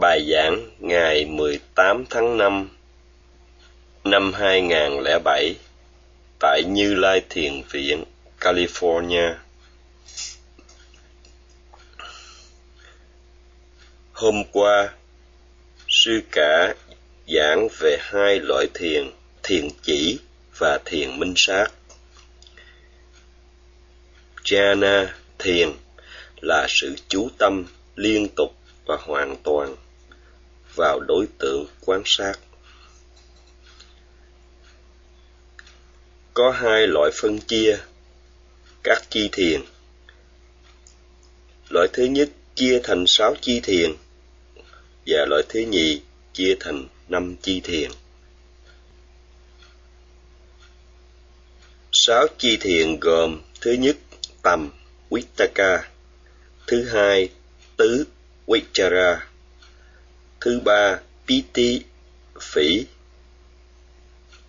Bài giảng ngày 18 tháng 5 năm 2007 tại Như Lai Thiền Viện, California. Hôm qua, sư cả giảng về hai loại thiền, thiền chỉ và thiền minh sát. Jhana thiền là sự chú tâm liên tục và hoàn toàn vào đối tượng quan sát. Có hai loại phân chia các chi thiền. Loại thứ nhất chia thành sáu chi thiền và loại thứ nhì chia thành năm chi thiền. Sáu chi thiền gồm thứ nhất tầm Vittaka, thứ hai tứ Vichara, thứ ba Piti phỉ,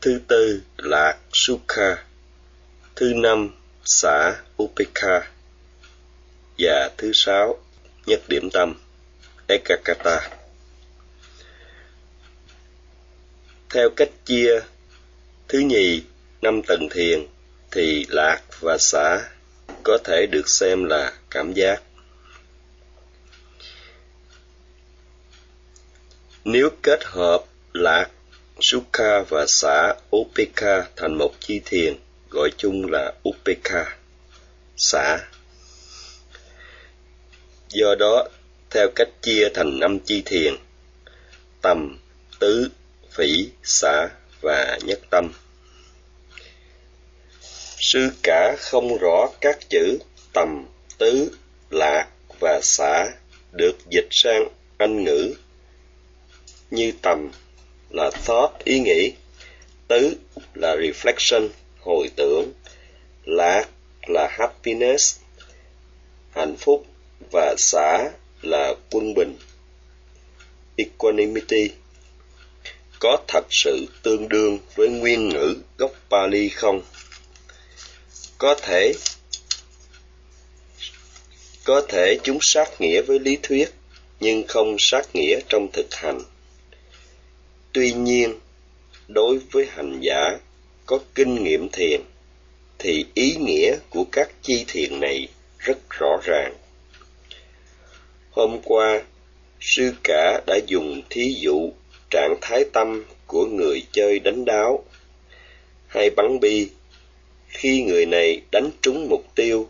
thứ tư lạc Sukha, thứ năm xã Upekha và thứ sáu nhất điểm tâm Ekakata. Theo cách chia thứ nhì năm tầng thiền thì lạc và xã có thể được xem là cảm giác. Nếu kết hợp lạc, Sukha và xã Upeka thành một chi thiền, gọi chung là Upeka, xã. Do đó, theo cách chia thành năm chi thiền, tầm, tứ, phỉ, xã và nhất tâm. Sư cả không rõ các chữ tầm, tứ, lạc và xã được dịch sang Anh ngữ như tầm là thought ý nghĩ, tứ là reflection hồi tưởng, lạc là happiness hạnh phúc và xã là quân bình equanimity có thật sự tương đương với nguyên ngữ gốc Pali không? Có thể có thể chúng sát nghĩa với lý thuyết nhưng không sát nghĩa trong thực hành. Tuy nhiên, đối với hành giả có kinh nghiệm thiền thì ý nghĩa của các chi thiền này rất rõ ràng. Hôm qua, sư cả đã dùng thí dụ trạng thái tâm của người chơi đánh đáo hay bắn bi khi người này đánh trúng mục tiêu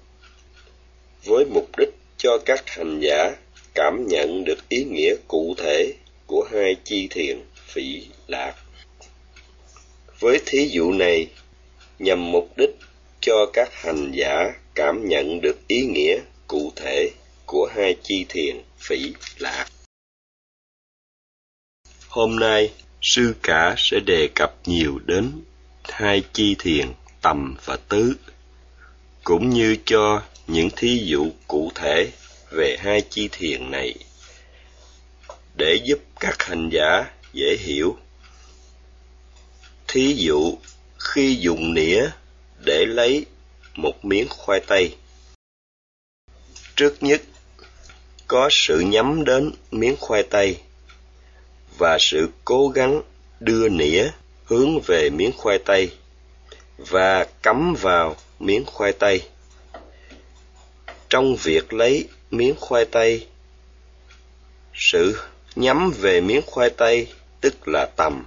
với mục đích cho các hành giả cảm nhận được ý nghĩa cụ thể của hai chi thiền phỉ lạc. Với thí dụ này, nhằm mục đích cho các hành giả cảm nhận được ý nghĩa cụ thể của hai chi thiền phỉ lạc. Hôm nay, sư cả sẽ đề cập nhiều đến hai chi thiền tầm và tứ, cũng như cho những thí dụ cụ thể về hai chi thiền này để giúp các hành giả dễ hiểu. Thí dụ, khi dùng nĩa để lấy một miếng khoai tây. Trước nhất, có sự nhắm đến miếng khoai tây và sự cố gắng đưa nĩa hướng về miếng khoai tây và cắm vào miếng khoai tây. Trong việc lấy miếng khoai tây, sự nhắm về miếng khoai tây tức là tầm,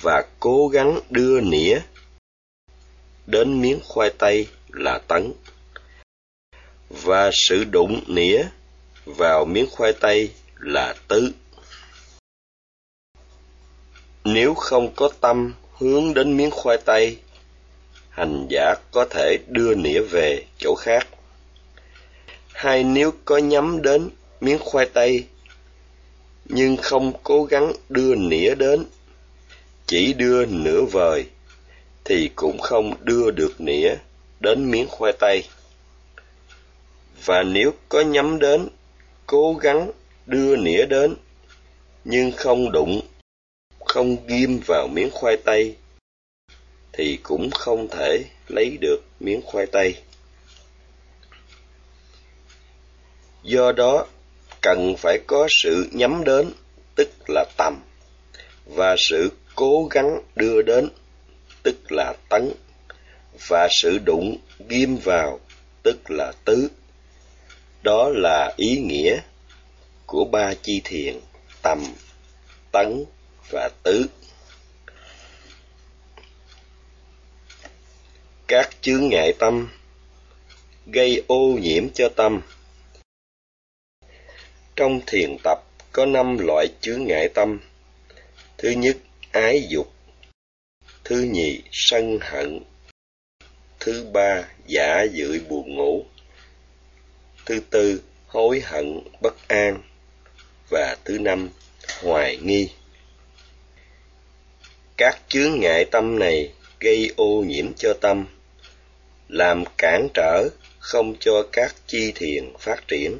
và cố gắng đưa nĩa đến miếng khoai tây là tấn. Và sự đụng nĩa vào miếng khoai tây là tứ. Nếu không có tâm hướng đến miếng khoai tây, hành giả có thể đưa nĩa về chỗ khác. Hay nếu có nhắm đến miếng khoai tây nhưng không cố gắng đưa nĩa đến. Chỉ đưa nửa vời, thì cũng không đưa được nĩa đến miếng khoai tây. Và nếu có nhắm đến, cố gắng đưa nĩa đến, nhưng không đụng, không ghim vào miếng khoai tây, thì cũng không thể lấy được miếng khoai tây. Do đó cần phải có sự nhắm đến, tức là tầm, và sự cố gắng đưa đến, tức là tấn, và sự đụng ghim vào, tức là tứ. Đó là ý nghĩa của ba chi thiền, tầm, tấn, và tứ. Các chướng ngại tâm gây ô nhiễm cho tâm trong thiền tập có năm loại chướng ngại tâm. Thứ nhất, ái dục. Thứ nhì, sân hận. Thứ ba, giả dưỡi buồn ngủ. Thứ tư, hối hận, bất an. Và thứ năm, hoài nghi. Các chướng ngại tâm này gây ô nhiễm cho tâm, làm cản trở, không cho các chi thiền phát triển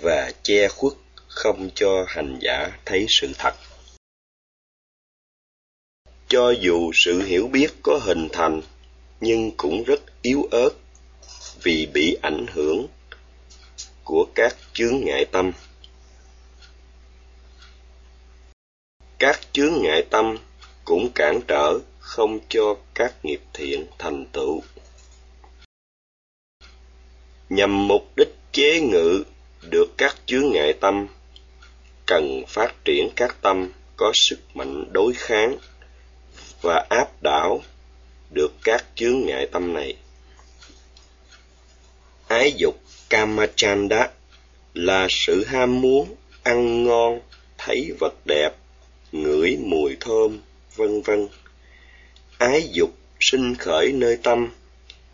và che khuất không cho hành giả thấy sự thật. Cho dù sự hiểu biết có hình thành, nhưng cũng rất yếu ớt vì bị ảnh hưởng của các chướng ngại tâm. Các chướng ngại tâm cũng cản trở không cho các nghiệp thiện thành tựu. Nhằm mục đích chế ngự được các chướng ngại tâm, cần phát triển các tâm có sức mạnh đối kháng và áp đảo được các chướng ngại tâm này. Ái dục kamachanda là sự ham muốn ăn ngon, thấy vật đẹp, ngửi mùi thơm, vân vân. Ái dục sinh khởi nơi tâm,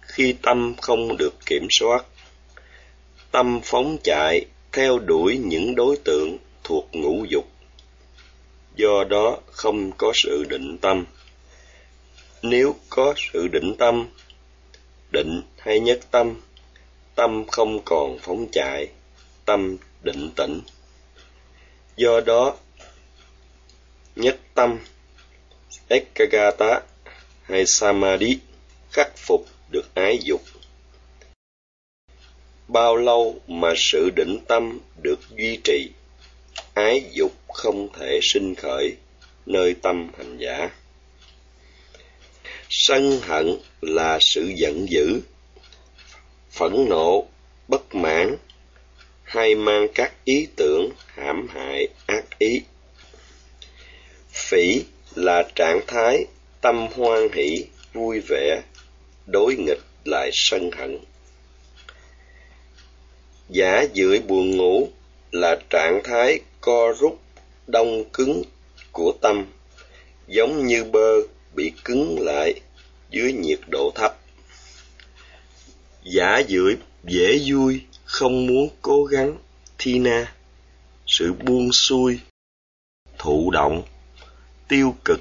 khi tâm không được kiểm soát tâm phóng chạy, theo đuổi những đối tượng thuộc ngũ dục. Do đó không có sự định tâm. Nếu có sự định tâm, định hay nhất tâm tâm không còn phóng chạy, tâm định tĩnh do đó, nhất tâm, ekagata hay samadhi khắc phục được ái dục bao lâu mà sự định tâm được duy trì? Ái dục không thể sinh khởi, nơi tâm hành giả. Sân hận là sự giận dữ, phẫn nộ, bất mãn, hay mang các ý tưởng hãm hại, ác ý. Phỉ là trạng thái tâm hoan hỷ, vui vẻ, đối nghịch lại sân hận giả dưỡi buồn ngủ là trạng thái co rút, đông cứng của tâm, giống như bơ bị cứng lại dưới nhiệt độ thấp. Giả dưỡi dễ vui, không muốn cố gắng thi na sự buông xuôi, thụ động, tiêu cực,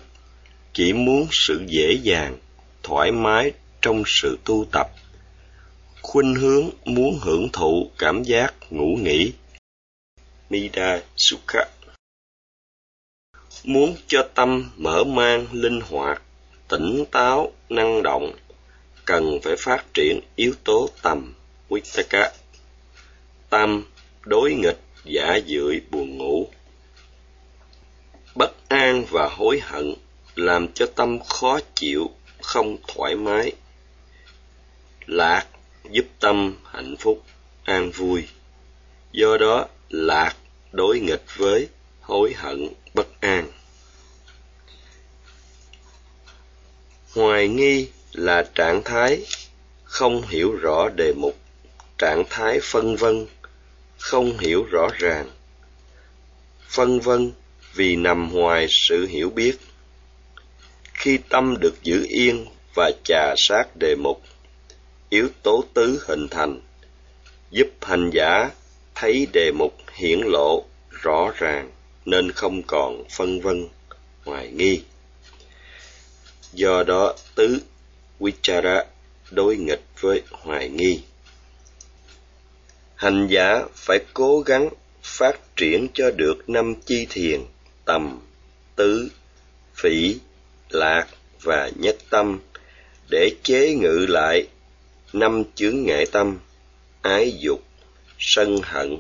chỉ muốn sự dễ dàng, thoải mái trong sự tu tập khuynh hướng, muốn hưởng thụ cảm giác ngủ nghỉ. Mida sukha. Muốn cho tâm mở mang linh hoạt, tỉnh táo, năng động, cần phải phát triển yếu tố tầm vitaka. Tâm đối nghịch, giả dưỡi buồn ngủ. Bất an và hối hận làm cho tâm khó chịu, không thoải mái. Lạc giúp tâm hạnh phúc, an vui. Do đó, lạc đối nghịch với hối hận bất an. Hoài nghi là trạng thái không hiểu rõ đề mục, trạng thái phân vân không hiểu rõ ràng. Phân vân vì nằm ngoài sự hiểu biết. Khi tâm được giữ yên và trà sát đề mục yếu tố tứ hình thành, giúp hành giả thấy đề mục hiển lộ rõ ràng nên không còn phân vân hoài nghi. Do đó, tứ vichara đối nghịch với hoài nghi. Hành giả phải cố gắng phát triển cho được năm chi thiền, tầm, tứ, phỉ, lạc và nhất tâm để chế ngự lại năm chướng ngại tâm, ái dục, sân hận,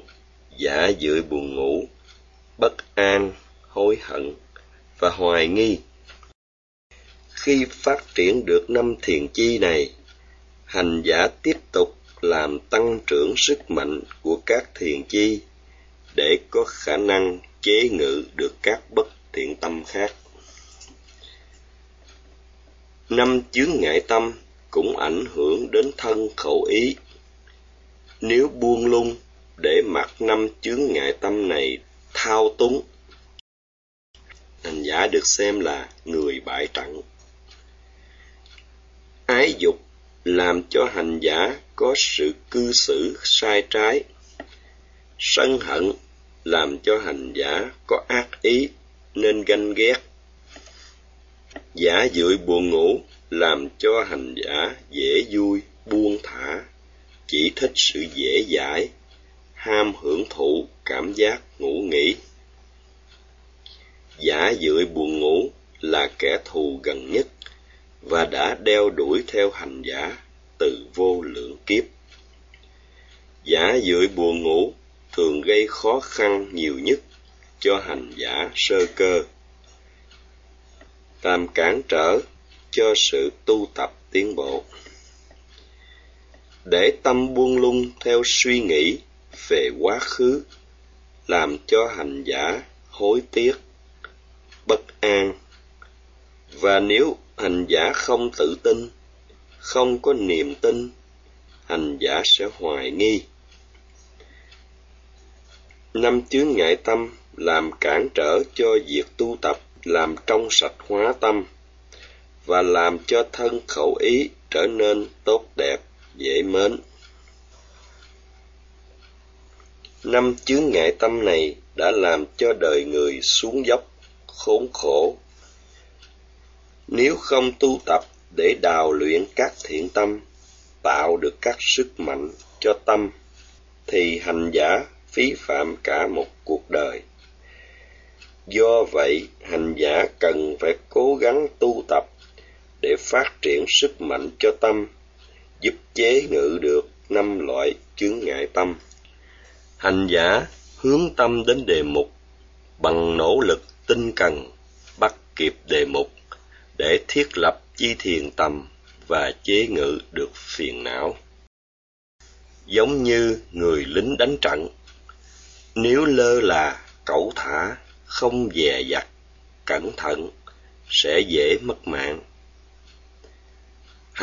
giả dưỡi buồn ngủ, bất an, hối hận và hoài nghi. Khi phát triển được năm thiền chi này, hành giả tiếp tục làm tăng trưởng sức mạnh của các thiền chi để có khả năng chế ngự được các bất thiện tâm khác. Năm chướng ngại tâm cũng ảnh hưởng đến thân khẩu ý. Nếu buông lung để mặc năm chướng ngại tâm này thao túng hành giả được xem là người bại trận. Ái dục làm cho hành giả có sự cư xử sai trái. Sân hận làm cho hành giả có ác ý nên ganh ghét. Giả dưỡi buồn ngủ làm cho hành giả dễ vui, buông thả, chỉ thích sự dễ dãi, ham hưởng thụ cảm giác ngủ nghỉ. Giả dưỡi buồn ngủ là kẻ thù gần nhất và đã đeo đuổi theo hành giả từ vô lượng kiếp. Giả dưỡi buồn ngủ thường gây khó khăn nhiều nhất cho hành giả sơ cơ. Làm cản trở cho sự tu tập tiến bộ. Để tâm buông lung theo suy nghĩ về quá khứ, làm cho hành giả hối tiếc, bất an. Và nếu hành giả không tự tin, không có niềm tin, hành giả sẽ hoài nghi. Năm chướng ngại tâm làm cản trở cho việc tu tập làm trong sạch hóa tâm và làm cho thân khẩu ý trở nên tốt đẹp, dễ mến. Năm chướng ngại tâm này đã làm cho đời người xuống dốc, khốn khổ. Nếu không tu tập để đào luyện các thiện tâm, tạo được các sức mạnh cho tâm, thì hành giả phí phạm cả một cuộc đời. Do vậy, hành giả cần phải cố gắng tu tập để phát triển sức mạnh cho tâm, giúp chế ngự được năm loại chướng ngại tâm. Hành giả hướng tâm đến đề mục, bằng nỗ lực tinh cần bắt kịp đề mục để thiết lập chi thiền tâm và chế ngự được phiền não. Giống như người lính đánh trận, nếu lơ là, cẩu thả, không dè dặt, cẩn thận, sẽ dễ mất mạng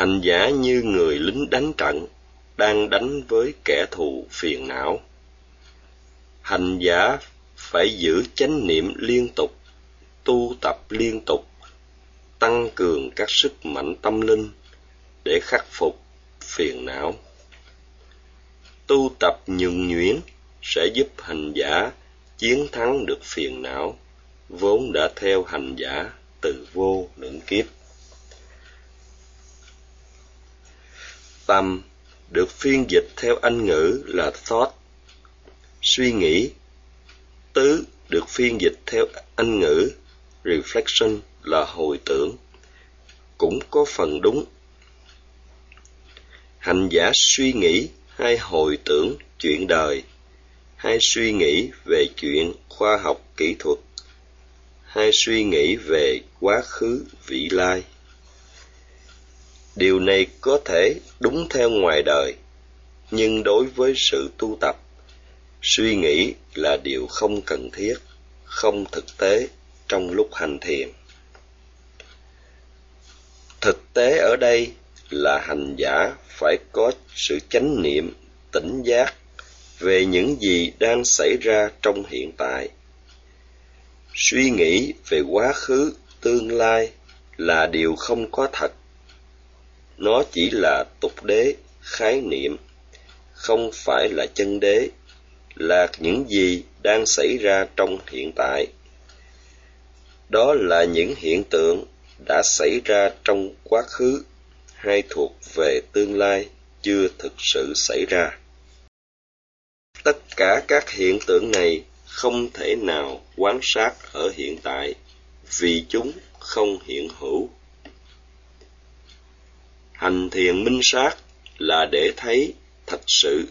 hành giả như người lính đánh trận, đang đánh với kẻ thù phiền não. Hành giả phải giữ chánh niệm liên tục, tu tập liên tục, tăng cường các sức mạnh tâm linh để khắc phục phiền não. Tu tập nhuần nhuyễn sẽ giúp hành giả chiến thắng được phiền não, vốn đã theo hành giả từ vô lượng kiếp. Tâm, được phiên dịch theo anh ngữ là thought, suy nghĩ. Tứ, được phiên dịch theo anh ngữ, reflection, là hồi tưởng. Cũng có phần đúng. Hành giả suy nghĩ hay hồi tưởng chuyện đời, hay suy nghĩ về chuyện khoa học kỹ thuật, hay suy nghĩ về quá khứ vị lai điều này có thể đúng theo ngoài đời, nhưng đối với sự tu tập, suy nghĩ là điều không cần thiết, không thực tế trong lúc hành thiền. Thực tế ở đây là hành giả phải có sự chánh niệm, tỉnh giác về những gì đang xảy ra trong hiện tại. Suy nghĩ về quá khứ, tương lai là điều không có thật nó chỉ là tục đế, khái niệm, không phải là chân đế, là những gì đang xảy ra trong hiện tại. Đó là những hiện tượng đã xảy ra trong quá khứ, hay thuộc về tương lai, chưa thực sự xảy ra. Tất cả các hiện tượng này không thể nào quan sát ở hiện tại, vì chúng không hiện hữu hành thiền minh sát là để thấy thật sự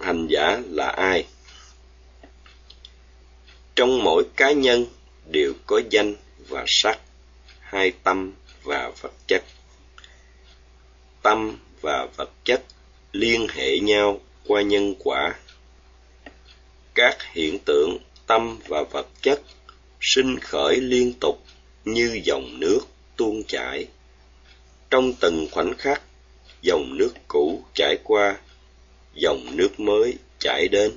hành giả là ai. Trong mỗi cá nhân đều có danh và sắc, hai tâm và vật chất. Tâm và vật chất liên hệ nhau qua nhân quả. Các hiện tượng tâm và vật chất sinh khởi liên tục như dòng nước tuôn chảy trong từng khoảnh khắc, dòng nước cũ chảy qua, dòng nước mới chảy đến.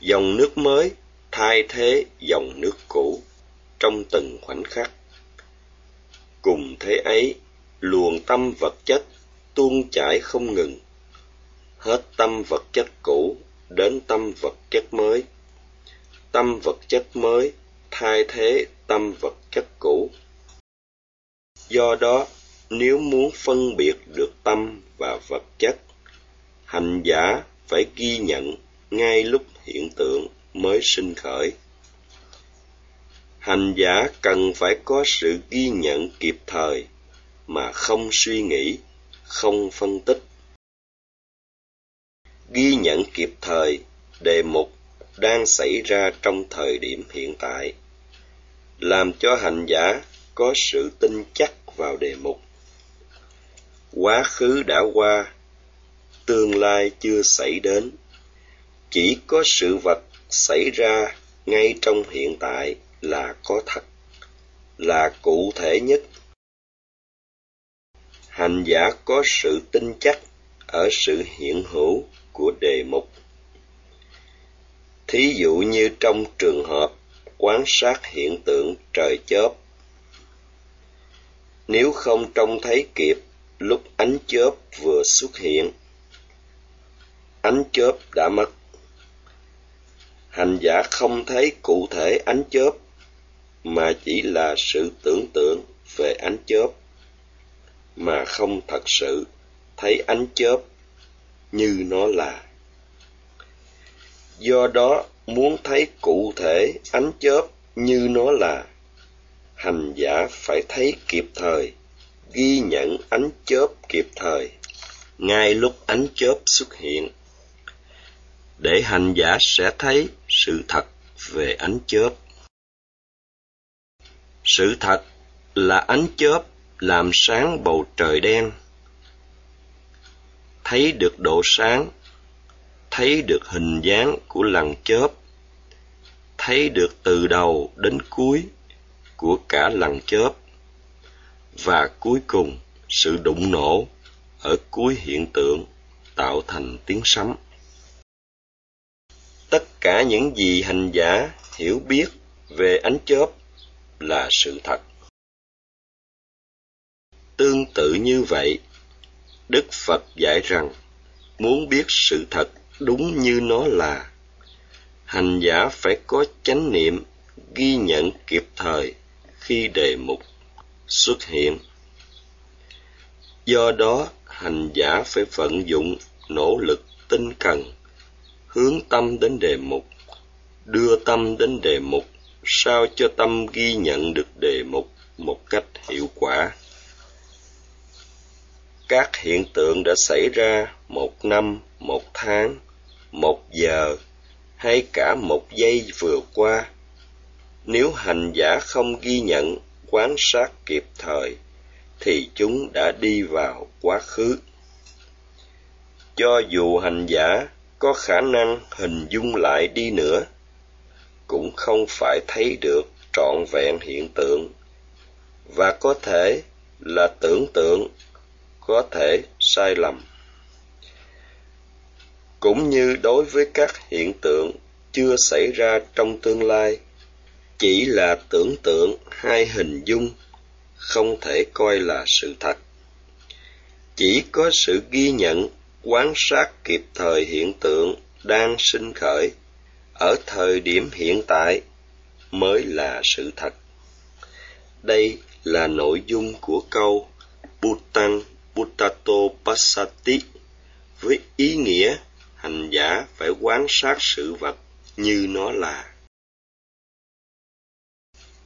Dòng nước mới thay thế dòng nước cũ trong từng khoảnh khắc. Cùng thế ấy, luồng tâm vật chất tuôn chảy không ngừng. Hết tâm vật chất cũ đến tâm vật chất mới. Tâm vật chất mới thay thế tâm vật chất cũ do đó, nếu muốn phân biệt được tâm và vật chất, hành giả phải ghi nhận ngay lúc hiện tượng mới sinh khởi. Hành giả cần phải có sự ghi nhận kịp thời mà không suy nghĩ, không phân tích. Ghi nhận kịp thời, đề mục đang xảy ra trong thời điểm hiện tại, làm cho hành giả có sự tin chắc vào đề mục. Quá khứ đã qua, tương lai chưa xảy đến. Chỉ có sự vật xảy ra ngay trong hiện tại là có thật, là cụ thể nhất. Hành giả có sự tin chắc ở sự hiện hữu của đề mục. Thí dụ như trong trường hợp quan sát hiện tượng trời chớp nếu không trông thấy kịp, lúc ánh chớp vừa xuất hiện. Ánh chớp đã mất. Hành giả không thấy cụ thể ánh chớp, mà chỉ là sự tưởng tượng về ánh chớp, mà không thật sự thấy ánh chớp như nó là. Do đó, muốn thấy cụ thể ánh chớp như nó là hành giả phải thấy kịp thời, ghi nhận ánh chớp kịp thời. Ngay lúc ánh chớp xuất hiện, để hành giả sẽ thấy sự thật về ánh chớp. Sự thật là ánh chớp làm sáng bầu trời đen. Thấy được độ sáng, thấy được hình dáng của lằn chớp, thấy được từ đầu đến cuối của cả lằn chớp. Và cuối cùng, sự đụng nổ ở cuối hiện tượng tạo thành tiếng sấm. Tất cả những gì hành giả hiểu biết về ánh chớp là sự thật. Tương tự như vậy, đức phật dạy rằng, muốn biết sự thật đúng như nó là, hành giả phải có chánh niệm ghi nhận kịp thời khi đề mục xuất hiện. Do đó, hành giả phải vận dụng nỗ lực tinh cần, hướng tâm đến đề mục, đưa tâm đến đề mục, sao cho tâm ghi nhận được đề mục một cách hiệu quả. Các hiện tượng đã xảy ra một năm, một tháng, một giờ, hay cả một giây vừa qua nếu hành giả không ghi nhận quan sát kịp thời, thì chúng đã đi vào quá khứ. Cho dù hành giả có khả năng hình dung lại đi nữa, cũng không phải thấy được trọn vẹn hiện tượng, và có thể là tưởng tượng, có thể sai lầm. Cũng như đối với các hiện tượng chưa xảy ra trong tương lai chỉ là tưởng tượng hay hình dung không thể coi là sự thật chỉ có sự ghi nhận, quan sát kịp thời hiện tượng đang sinh khởi ở thời điểm hiện tại mới là sự thật đây là nội dung của câu Bhutan Buttato Passati với ý nghĩa hành giả phải quan sát sự vật như nó là.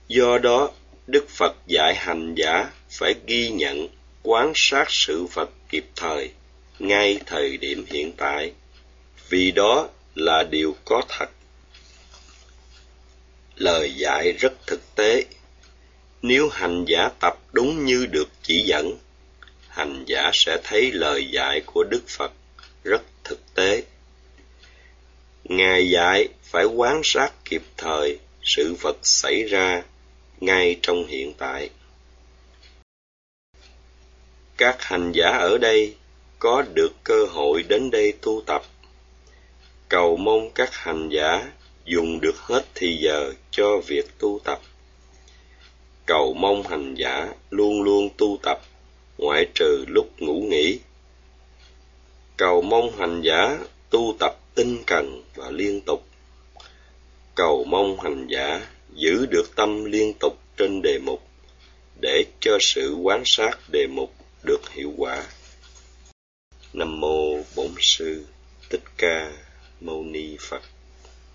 Do đó, Đức Phật dạy hành giả phải ghi nhận, quan sát sự vật kịp thời, ngay thời điểm hiện tại, vì đó là điều có thật. lời dạy rất thực tế. Nếu hành giả tập đúng như được chỉ dẫn hành giả sẽ thấy lời dạy của đức phật rất thực tế. Ngài dạy phải quán sát kịp thời sự vật xảy ra ngay trong hiện tại. Các hành giả ở đây có được cơ hội đến đây tu tập. Cầu mong các hành giả dùng được hết thì giờ cho việc tu tập. Cầu mong hành giả luôn luôn tu tập, ngoại trừ lúc ngủ nghỉ. Cầu mong hành giả tu tập tinh cần và liên tục. Cầu mong hành giả giữ được tâm liên tục trên đề mục, để cho sự quán sát đề mục được hiệu quả. Nam mô bổn sư thích ca mâu ni phật.